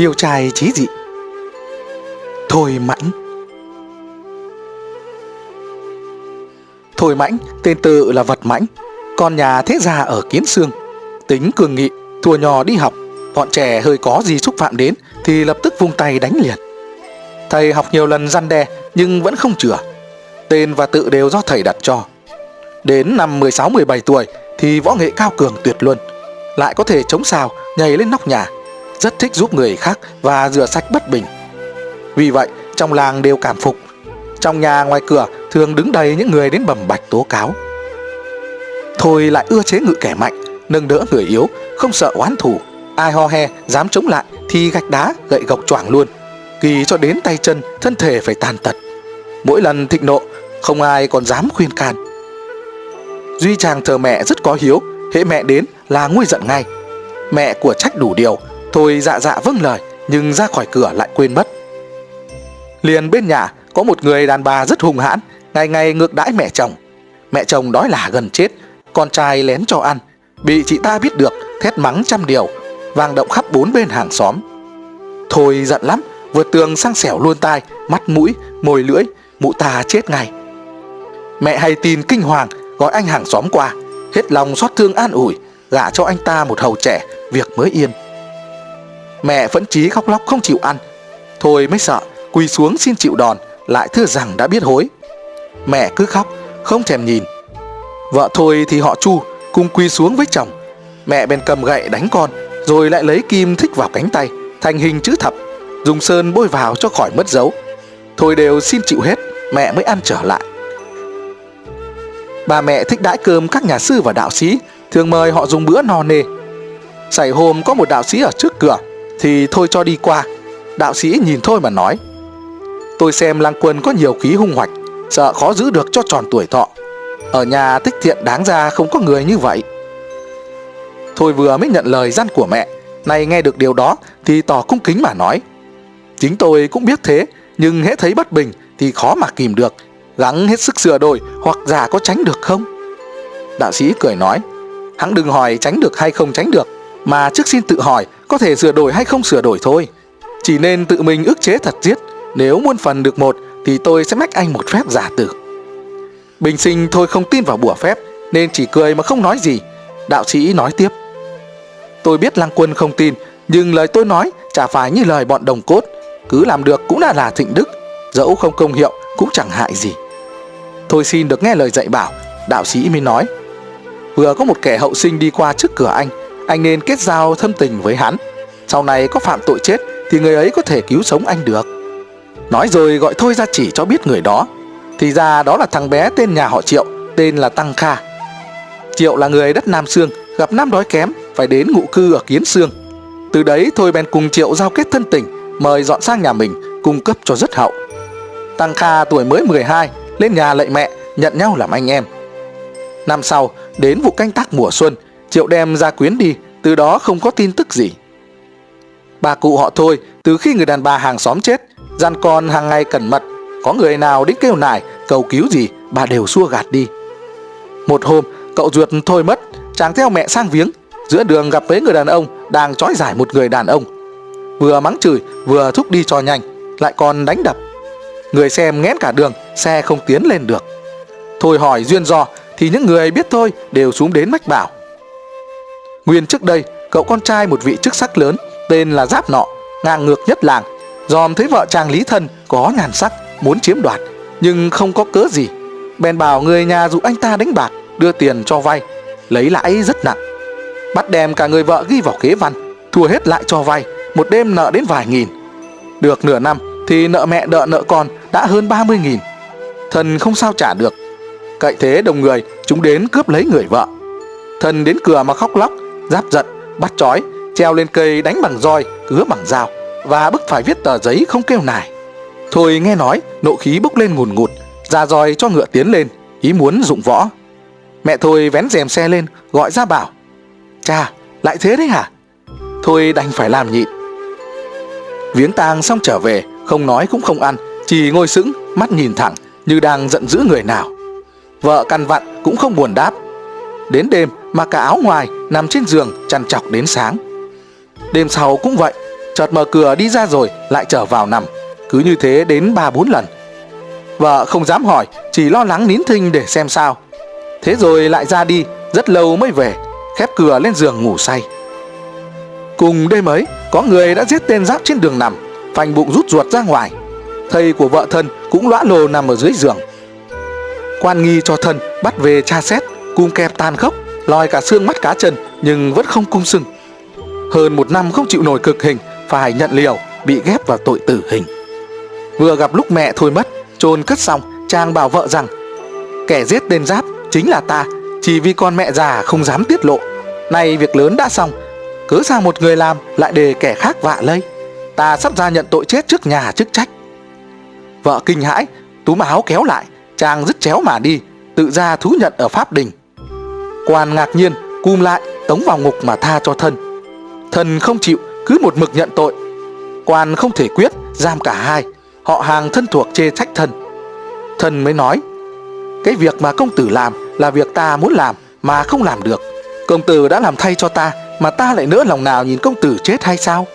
Điều trai trí dị. Thôi Mãnh. Thôi Mãnh, tên tự là vật mãnh, Con nhà thế gia ở Kiến Sương. Tính cường nghị, Thua nhỏ đi học. Bọn trẻ hơi có gì xúc phạm đến Thì lập tức vung tay đánh liền. Thầy học nhiều lần răn đe, Nhưng vẫn không chữa Tên và tự đều do thầy đặt cho. Đến năm 16-17 tuổi Thì võ nghệ cao cường tuyệt luân. Lại có thể chống xào Nhảy lên nóc nhà. Rất thích giúp người khác Và rửa sạch bất bình. Vì vậy, trong làng đều cảm phục. Trong nhà ngoài cửa Thường đứng đầy những người đến bẩm bạch tố cáo. Thôi lại ưa chế ngự kẻ mạnh, Nâng đỡ người yếu, Không sợ oán thù. Ai ho he, dám chống lại Thì gạch đá gậy gộc choảng luôn. Kỳ cho đến tay chân, Thân thể phải tàn tật. Mỗi lần thịnh nộ, Không ai còn dám khuyên can. Duy chàng thờ mẹ rất có hiếu, Hễ mẹ đến là nguôi giận ngay. Mẹ của trách đủ điều Thôi dạ dạ vâng lời Nhưng ra khỏi cửa lại quên mất. Liền bên nhà có một người đàn bà rất hung hãn Ngày ngày ngược đãi mẹ chồng. Mẹ chồng đói là gần chết Con trai lén cho ăn. Bị chị ta biết được Thét mắng trăm điều Vang động khắp bốn bên hàng xóm. Thôi giận lắm Vượt tường sang xẻo luôn tai Mắt mũi, môi lưỡi Mụ ta chết ngay. Mẹ hay tin kinh hoàng Gọi anh hàng xóm qua Hết lòng xót thương an ủi Gả cho anh ta một hầu trẻ Việc mới yên. Mẹ vẫn chí khóc lóc không chịu ăn. Thôi mới sợ, Quỳ xuống xin chịu đòn, Lại thưa rằng đã biết hối. Mẹ cứ khóc, Không thèm nhìn. Vợ thôi thì họ chu, Cùng quỳ xuống với chồng. Mẹ bèn cầm gậy đánh con, Rồi lại lấy kim thích vào cánh tay, Thành hình chữ thập, Dùng sơn bôi vào cho khỏi mất dấu. Thôi đều xin chịu hết, Mẹ mới ăn trở lại. Bà mẹ thích đãi cơm các nhà sư và đạo sĩ, Thường mời họ dùng bữa no nê. Xảy hôm có một đạo sĩ ở trước cửa. Thì thôi cho đi qua. Đạo sĩ nhìn thôi mà nói. Tôi xem lang quân có nhiều khí hung hoạch, Sợ khó giữ được cho tròn tuổi thọ. Ở nhà tích thiện đáng ra không có người như vậy. Thôi vừa mới nhận lời gian của mẹ, nay nghe được điều đó Thì tỏ cung kính mà nói. Chính tôi cũng biết thế, Nhưng hễ thấy bất bình thì khó mà kìm được. Gắng hết sức sửa đổi Hoặc già có tránh được không? Đạo sĩ cười nói. Hắn đừng hỏi tránh được hay không tránh được, Mà trước xin tự hỏi có thể sửa đổi hay không sửa đổi thôi. Chỉ nên tự mình ức chế thật giết. Nếu muôn phần được một, Thì tôi sẽ mách anh một phép giả tử. Bình sinh thôi không tin vào bùa phép, Nên chỉ cười mà không nói gì. Đạo sĩ nói tiếp. Tôi biết lăng quân không tin, Nhưng lời tôi nói chả phải như lời bọn đồng cốt. Cứ làm được cũng đã là thịnh đức, Dẫu không công hiệu cũng chẳng hại gì. Tôi xin được nghe lời dạy bảo, Đạo sĩ mới nói. Vừa có một kẻ hậu sinh đi qua trước cửa anh anh nên kết giao thâm tình với hắn. Sau này có phạm tội chết, Thì người ấy có thể cứu sống anh được. Nói rồi gọi Thôi ra chỉ cho biết người đó. Thì ra đó là thằng bé tên nhà họ Triệu, Tên là Tăng Kha. Triệu là người đất Nam Sương, Gặp năm đói kém, Phải đến ngụ cư ở Kiến Sương. Từ đấy Thôi bèn cùng Triệu giao kết thân tình, Mời dọn sang nhà mình, Cung cấp cho rất hậu. Tăng Kha tuổi mới 12 Lên nhà lạy mẹ, Nhận nhau làm anh em. Năm sau, đến vụ canh tác mùa xuân Triệu đem ra quyến đi, Từ đó không có tin tức gì. Bà cụ họ thôi, Từ khi người đàn bà hàng xóm chết, Gian con hàng ngày cẩn mật, Có người nào đến kêu nài, Cầu cứu gì, Bà đều xua gạt đi. Một hôm, cậu ruột thôi mất, Chàng theo mẹ sang viếng, Giữa đường gặp mấy người đàn ông Đang trói giải một người đàn ông. Vừa mắng chửi, vừa thúc đi cho nhanh, Lại còn đánh đập. Người xem nghẽn cả đường, Xe không tiến lên được. Thôi hỏi duyên do, Thì những người biết thôi đều xuống đến mách bảo. Nguyên trước đây Cậu con trai một vị chức sắc lớn Tên là Giáp Nọ Ngang ngược nhất làng Dòm thấy vợ chàng Lý Thân có ngàn sắc Muốn chiếm đoạt Nhưng không có cớ gì Bèn bảo người nhà dụ anh ta đánh bạc Đưa tiền cho vay Lấy lãi rất nặng Bắt đem cả người vợ ghi vào kế văn Thua hết lại cho vay Một đêm nợ đến vài nghìn Được nửa năm thì nợ mẹ nợ nợ con đã hơn 30 nghìn. Thần không sao trả được. Cậy thế đồng người, chúng đến cướp lấy người vợ. Thần đến cửa mà khóc lóc, giáp giận, bắt trói, treo lên cây đánh bằng roi, cứa bằng dao và bức phải viết tờ giấy không kêu nài. Thôi nghe nói, nộ khí bốc lên ngùn ngụt, ra roi cho ngựa tiến lên, ý muốn dụng võ. Mẹ Thôi vén rèm xe lên, gọi ra bảo. Cha, lại thế đấy hả? Thôi đành phải làm nhịn. Viếng tang xong trở về, không nói cũng không ăn Chỉ ngồi sững mắt nhìn thẳng Như đang giận dữ người nào Vợ căn vặn cũng không buồn đáp Đến đêm mà cả áo ngoài Nằm trên giường chăn chọc đến sáng Đêm sau cũng vậy chợt mở cửa đi ra rồi lại trở vào nằm. Cứ như thế đến ba bốn lần. Vợ không dám hỏi, chỉ lo lắng nín thinh để xem sao. Thế rồi lại ra đi, rất lâu mới về, khép cửa lên giường ngủ say. Cùng đêm ấy, có người đã giết tên giáp trên đường nằm, phanh bụng rút ruột ra ngoài. Thầy của vợ thân cũng lõa lồ nằm ở dưới giường. Quan nghi cho thân bắt về tra xét, cung kẹp tan khốc, lòi cả xương mắt cá chân nhưng vẫn không cung sưng. Hơn một năm không chịu nổi cực hình, phải nhận liều, bị ghép vào tội tử hình. Vừa gặp lúc mẹ thôi mất, chôn cất xong, trang bảo vợ rằng kẻ giết tên giáp chính là ta, chỉ vì con mẹ già không dám tiết lộ. Nay việc lớn đã xong, cứ sao một người làm lại để kẻ khác vạ lây. Ta sắp ra nhận tội chết trước nhà chức trách. Vợ kinh hãi, túm áo kéo lại, trang dứt chéo mà đi, tự ra thú nhận ở pháp đình. Quan ngạc nhiên, cum lại, tống vào ngục mà tha cho thân. Thân không chịu, cứ một mực nhận tội. Quan không thể quyết, giam cả hai, họ hàng thân thuộc chê trách thân. Thân mới nói, cái việc mà công tử làm là việc ta muốn làm mà không làm được. Công tử đã làm thay cho ta mà ta lại nỡ lòng nào nhìn công tử chết hay sao?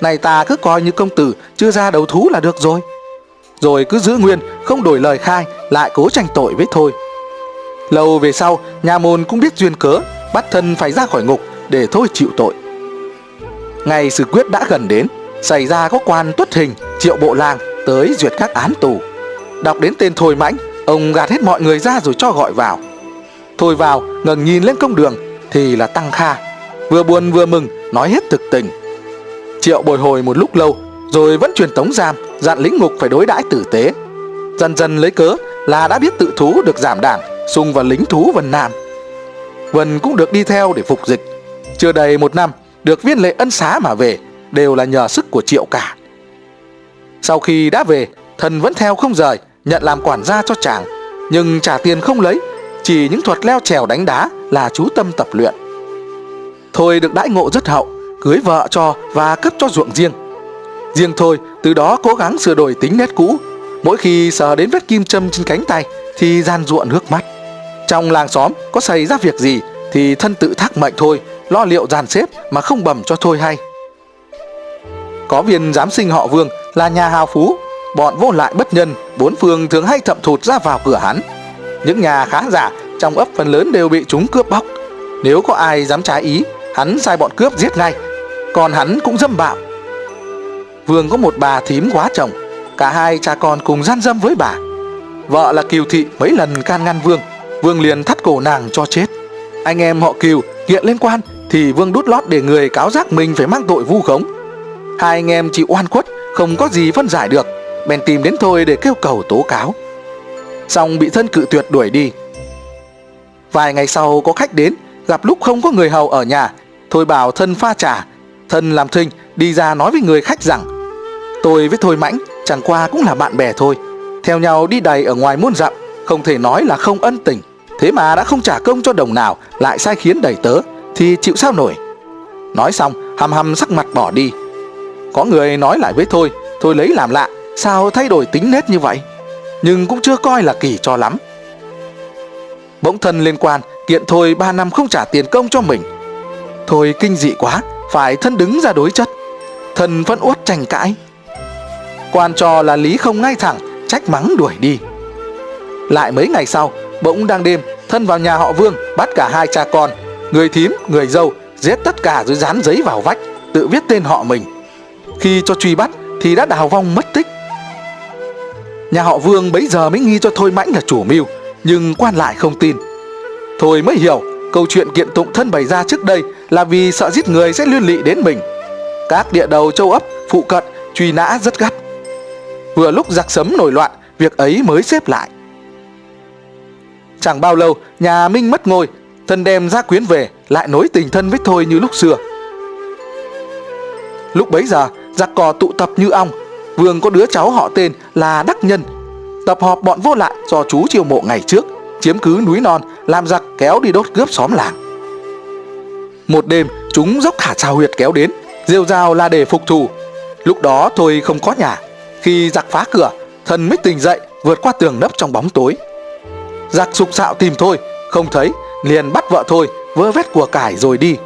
Này ta cứ coi như công tử chưa ra đầu thú là được rồi. Rồi cứ giữ nguyên, không đổi lời khai, lại cố tranh tội với thôi. Lâu về sau, nhà môn cũng biết duyên cớ, bắt thân phải ra khỏi ngục để thôi chịu tội. Ngày sự quyết đã gần đến, xảy ra có quan tuất hình, triệu bộ lang tới duyệt các án tù. Đọc đến tên Thôi Mãnh, ông gạt hết mọi người ra rồi cho gọi vào. Thôi vào, ngẩng nhìn lên công đường thì là Tăng Kha. Vừa buồn vừa mừng, nói hết thực tình. Triệu bồi hồi một lúc lâu, rồi vẫn truyền tống giam, dặn lính ngục phải đối đãi tử tế. Dần dần lấy cớ là đã biết tự thú được giảm đảng, xung vào lính thú Vân Nam. Vân cũng được đi theo để phục dịch. Chưa đầy một năm, được viên lệ ân xá mà về, đều là nhờ sức của Triệu cả. Sau khi đã về, thần vẫn theo không rời, nhận làm quản gia cho chàng, nhưng trả tiền không lấy, chỉ những thuật leo trèo đánh đá là chú tâm tập luyện. Thôi được đãi ngộ rất hậu, cưới vợ cho và cấp cho ruộng riêng. Riêng thôi, từ đó cố gắng sửa đổi tính nét cũ, mỗi khi sờ đến vết kim châm trên cánh tay thì gian ruộng nước mắt. Trong làng xóm có xảy ra việc gì thì thân tự thác mệnh thôi, lo liệu dàn xếp mà không bẩm cho thôi hay. Có viên giám sinh họ Vương là nhà hào phú, bọn vô lại bất nhân, bốn phương thường hay thậm thụt ra vào cửa hắn. Những nhà khá giả trong ấp phần lớn đều bị chúng cướp bóc. Nếu có ai dám trái ý, hắn sai bọn cướp giết ngay. Còn hắn cũng dâm bạo. Vương có một bà thím quá chồng, cả hai cha con cùng gian dâm với bà. Vợ là Kiều Thị mấy lần can ngăn Vương, Vương liền thắt cổ nàng cho chết. Anh em họ Kiều kiện lên quan thì Vương đút lót để người cáo giác mình phải mang tội vu khống. Hai anh em chịu oan khuất, không có gì phân giải được, bèn tìm đến Thôi để kêu cầu tố cáo. Xong bị thân cự tuyệt đuổi đi. Vài ngày sau có khách đến, gặp lúc không có người hầu ở nhà, Thôi bảo thân pha trà, thân làm thinh đi ra nói với người khách rằng Tôi với Thôi Mãnh chẳng qua cũng là bạn bè thôi, theo nhau đi đầy ở ngoài muôn dặm, không thể nói là không ân tình. Thế mà đã không trả công cho đồng nào lại sai khiến đầy tớ thì chịu sao nổi. Nói xong hầm hầm sắc mặt bỏ đi. Có người nói lại với Thôi, Thôi lấy làm lạ, sao thay đổi tính nết như vậy? Nhưng cũng chưa coi là kỳ cho lắm. Bỗng thân liên quan kiện Thôi 3 năm không trả tiền công cho mình. Thôi kinh dị quá, phải thân đứng ra đối chất. Thân vẫn uất tranh cãi. Quan trò là lý không ngay thẳng, trách mắng đuổi đi. Lại mấy ngày sau, bỗng đang đêm, thân vào nhà họ Vương bắt cả hai cha con, người thím, người dâu, giết tất cả rồi dán giấy vào vách, tự viết tên họ mình. Khi cho truy bắt thì đã đào vong mất tích. Nhà họ Vương bấy giờ mới nghi cho Thôi Mãnh là chủ mưu, nhưng quan lại không tin. Thôi mới hiểu, câu chuyện kiện tụng thân bày ra trước đây là vì sợ giết người sẽ liên lụy đến mình. Các địa đầu châu ấp, phụ cận, truy nã rất gắt. Vừa lúc giặc sấm nổi loạn, việc ấy mới xếp lại. Chẳng bao lâu, nhà Minh mất ngôi, thân đem gia quyến về, lại nối tình thân với Thôi như lúc xưa. Lúc bấy giờ, giặc cò tụ tập như ong, vương có đứa cháu họ tên là Đắc Nhân. Tập họp bọn vô lại do chú chiêu mộ ngày trước, chiếm cứ núi non, làm giặc kéo đi đốt cướp xóm làng. Một đêm, chúng dốc cả trào huyệt kéo đến, rêu rao là để phục thù. Lúc đó Thôi không có nhà, khi giặc phá cửa, thần mới tỉnh dậy, vượt qua tường nấp trong bóng tối. Giặc sục sạo tìm Thôi, không thấy, liền bắt vợ Thôi, vơ vét của cải rồi đi.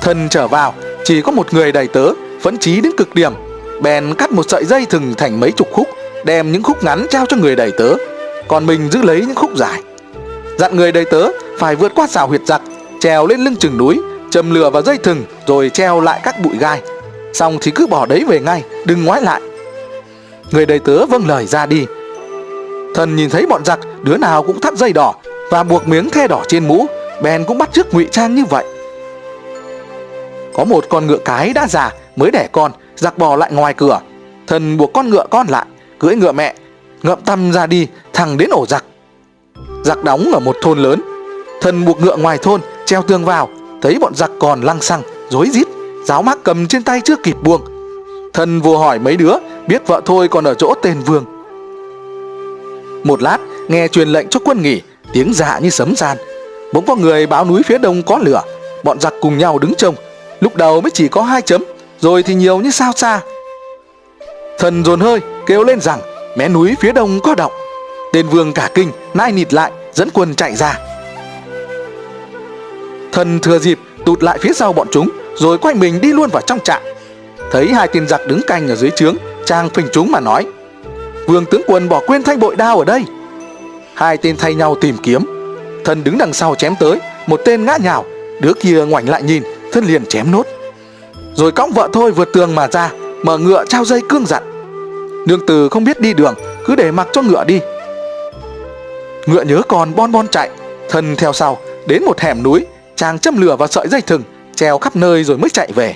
thân trở vào, chỉ có một người đầy tớ, phấn chí đến cực điểm, bèn cắt một sợi dây thừng thành mấy chục khúc, đem những khúc ngắn trao cho người đầy tớ, còn mình giữ lấy những khúc dài. Dặn người đầy tớ phải vượt qua xào huyệt giặc, trèo lên lưng chừng núi, châm lửa vào dây thừng rồi treo lại các bụi gai. Xong thì cứ bỏ đấy về ngay, đừng ngoái lại. Người đầy tớ vâng lời ra đi. Thần nhìn thấy bọn giặc đứa nào cũng thắt dây đỏ và buộc miếng the đỏ trên mũ, bèn cũng bắt chước ngụy trang như vậy. Có một con ngựa cái đã già mới đẻ con, giặc bò lại ngoài cửa. Thần buộc con ngựa con lại, cưỡi ngựa mẹ, ngậm tăm ra đi thẳng đến ổ giặc. Giặc đóng ở một thôn lớn. Thần buộc ngựa ngoài thôn, treo tường vào, thấy bọn giặc còn lăng xăng, rối rít, giáo mác cầm trên tay chưa kịp buông. Thần vừa hỏi mấy đứa, biết vợ thôi còn ở chỗ tên Vương. Một lát, nghe truyền lệnh cho quân nghỉ, tiếng dạ như sấm gian. Bỗng có người báo núi phía đông có lửa, bọn giặc cùng nhau đứng trông. Lúc đầu mới chỉ có hai chấm, rồi thì nhiều như sao xa. Thần dồn hơi, kêu lên rằng mé núi phía đông có động. Tên vương cả kinh, nai nịt lại, dẫn quân chạy ra. Thần thừa dịp tụt lại phía sau bọn chúng, rồi quay mình đi luôn vào trong trại. Thấy hai tên giặc đứng canh ở dưới trướng, trang phình chúng mà nói: Vương tướng quân bỏ quên thanh bội đao ở đây. Hai tên thay nhau tìm kiếm. Thần đứng đằng sau chém tới, một tên ngã nhào, đứa kia ngoảnh lại nhìn, thân liền chém nốt. Rồi cõng vợ thôi vượt tường mà ra, mở ngựa trao dây cương dặn. Nương từ không biết đi đường, cứ để mặc cho ngựa đi. Ngựa nhớ còn bon bon chạy, thân theo sau, đến một hẻm núi, chàng châm lửa vào sợi dây thừng, treo khắp nơi rồi mới chạy về.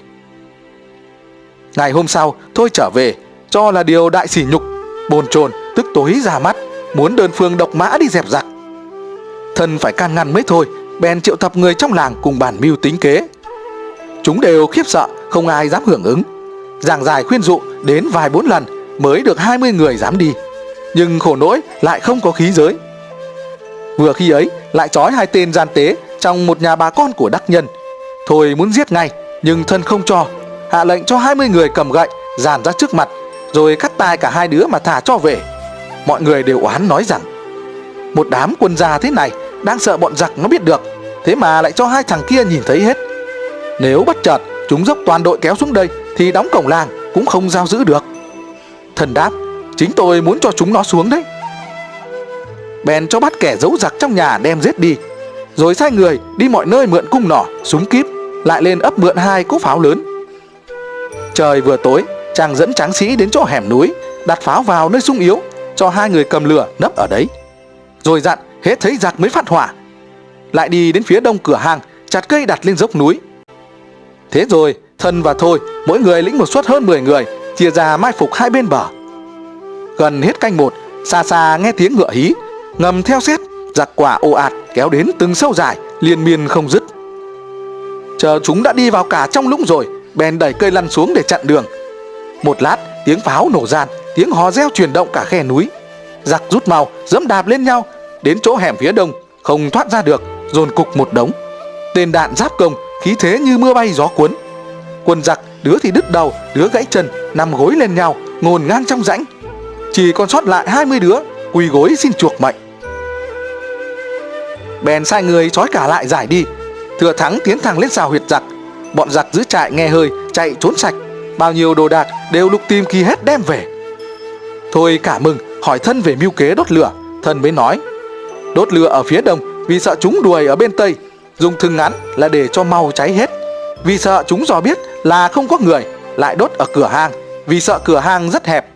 Ngày hôm sau, thôi trở về, cho là điều đại sỉ nhục, bồn chồn tức tối ra mắt, muốn đơn phương độc mã đi dẹp giặc. Thân phải can ngăn mới thôi, bèn triệu tập người trong làng cùng bàn mưu tính kế. Chúng đều khiếp sợ, không ai dám hưởng ứng. Giảng dài khuyên dụ đến vài bốn lần mới được 20 người dám đi. Nhưng khổ nỗi lại không có khí giới. Vừa khi ấy lại trói hai tên gian tế trong một nhà bà con của đắc nhân. Thôi muốn giết ngay, nhưng thân không cho. Hạ lệnh cho 20 người cầm gậy, dàn ra trước mặt, rồi cắt tai cả hai đứa mà thả cho về. Mọi người đều oán nói rằng, một đám quân già thế này đang sợ bọn giặc nó biết được, thế mà lại cho hai thằng kia nhìn thấy hết. Nếu bất chợt chúng dốc toàn đội kéo xuống đây thì đóng cổng làng cũng không giao giữ được. Thần đáp, chính tôi muốn cho chúng nó xuống đấy. Bèn cho bắt kẻ giấu giặc trong nhà đem giết đi, rồi sai người đi mọi nơi mượn cung nỏ, súng kíp, lại lên ấp mượn hai cỗ pháo lớn. Trời vừa tối, chàng dẫn tráng sĩ đến chỗ hẻm núi, đặt pháo vào nơi sung yếu, cho hai người cầm lửa nấp ở đấy. Rồi dặn hết thấy giặc mới phát hỏa. Lại đi đến phía đông cửa hàng, chặt cây đặt lên dốc núi. Thế rồi, thân và thôi, mỗi người lĩnh một suất hơn 10 người, chia ra mai phục hai bên bờ. Gần hết canh một, xa xa nghe tiếng ngựa hí, ngầm theo xét, giặc quả ồ ạt kéo đến từng sâu dài, liên miên không dứt. Chờ chúng đã đi vào cả trong lũng rồi, bèn đẩy cây lăn xuống để chặn đường. Một lát, tiếng pháo nổ ràn tiếng hò reo chuyển động cả khe núi. Giặc rút mau, dẫm đạp lên nhau, đến chỗ hẻm phía đông, không thoát ra được, dồn cục một đống. Tên đạn giáp công, khí thế như mưa bay gió cuốn. Quân giặc, đứa thì đứt đầu, đứa gãy chân, nằm gối lên nhau, ngồn ngang trong rãnh. Chỉ còn sót lại 20 đứa, quỳ gối xin chuộc mệnh. Bèn sai người trói cả lại giải đi, thừa thắng tiến thẳng lên xào huyệt giặc. Bọn giặc giữ trại nghe hơi, chạy trốn sạch, bao nhiêu đồ đạc đều lục tìm kỳ hết đem về. Thôi cả mừng, hỏi thân về mưu kế đốt lửa, thân mới nói, đốt lửa ở phía đông vì sợ chúng đuổi ở bên tây, dùng thừng ngắn là để cho mau cháy hết. Vì sợ chúng dò biết là không có người, lại đốt ở cửa hàng, vì sợ cửa hàng rất hẹp,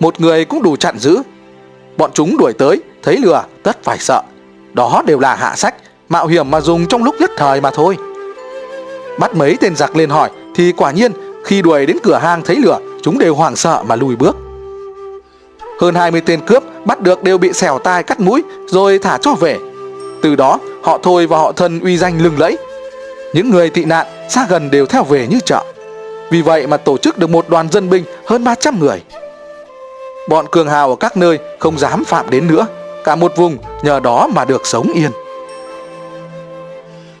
một người cũng đủ chặn giữ. Bọn chúng đuổi tới, thấy lửa, tất phải sợ. Đó đều là hạ sách, mạo hiểm mà dùng trong lúc nhất thời mà thôi. Bắt mấy tên giặc lên hỏi, thì quả nhiên khi đuổi đến cửa hang thấy lửa, chúng đều hoảng sợ mà lùi bước. Hơn 20 tên cướp bắt được đều bị xẻo tai cắt mũi rồi thả cho về. Từ đó họ thôi và họ thân uy danh lừng lẫy. Những người tị nạn xa gần đều theo về như chợ. Vì vậy mà tổ chức được một đoàn dân binh hơn 300 người. Bọn cường hào ở các nơi không dám phạm đến nữa. Cả một vùng nhờ đó mà được sống yên.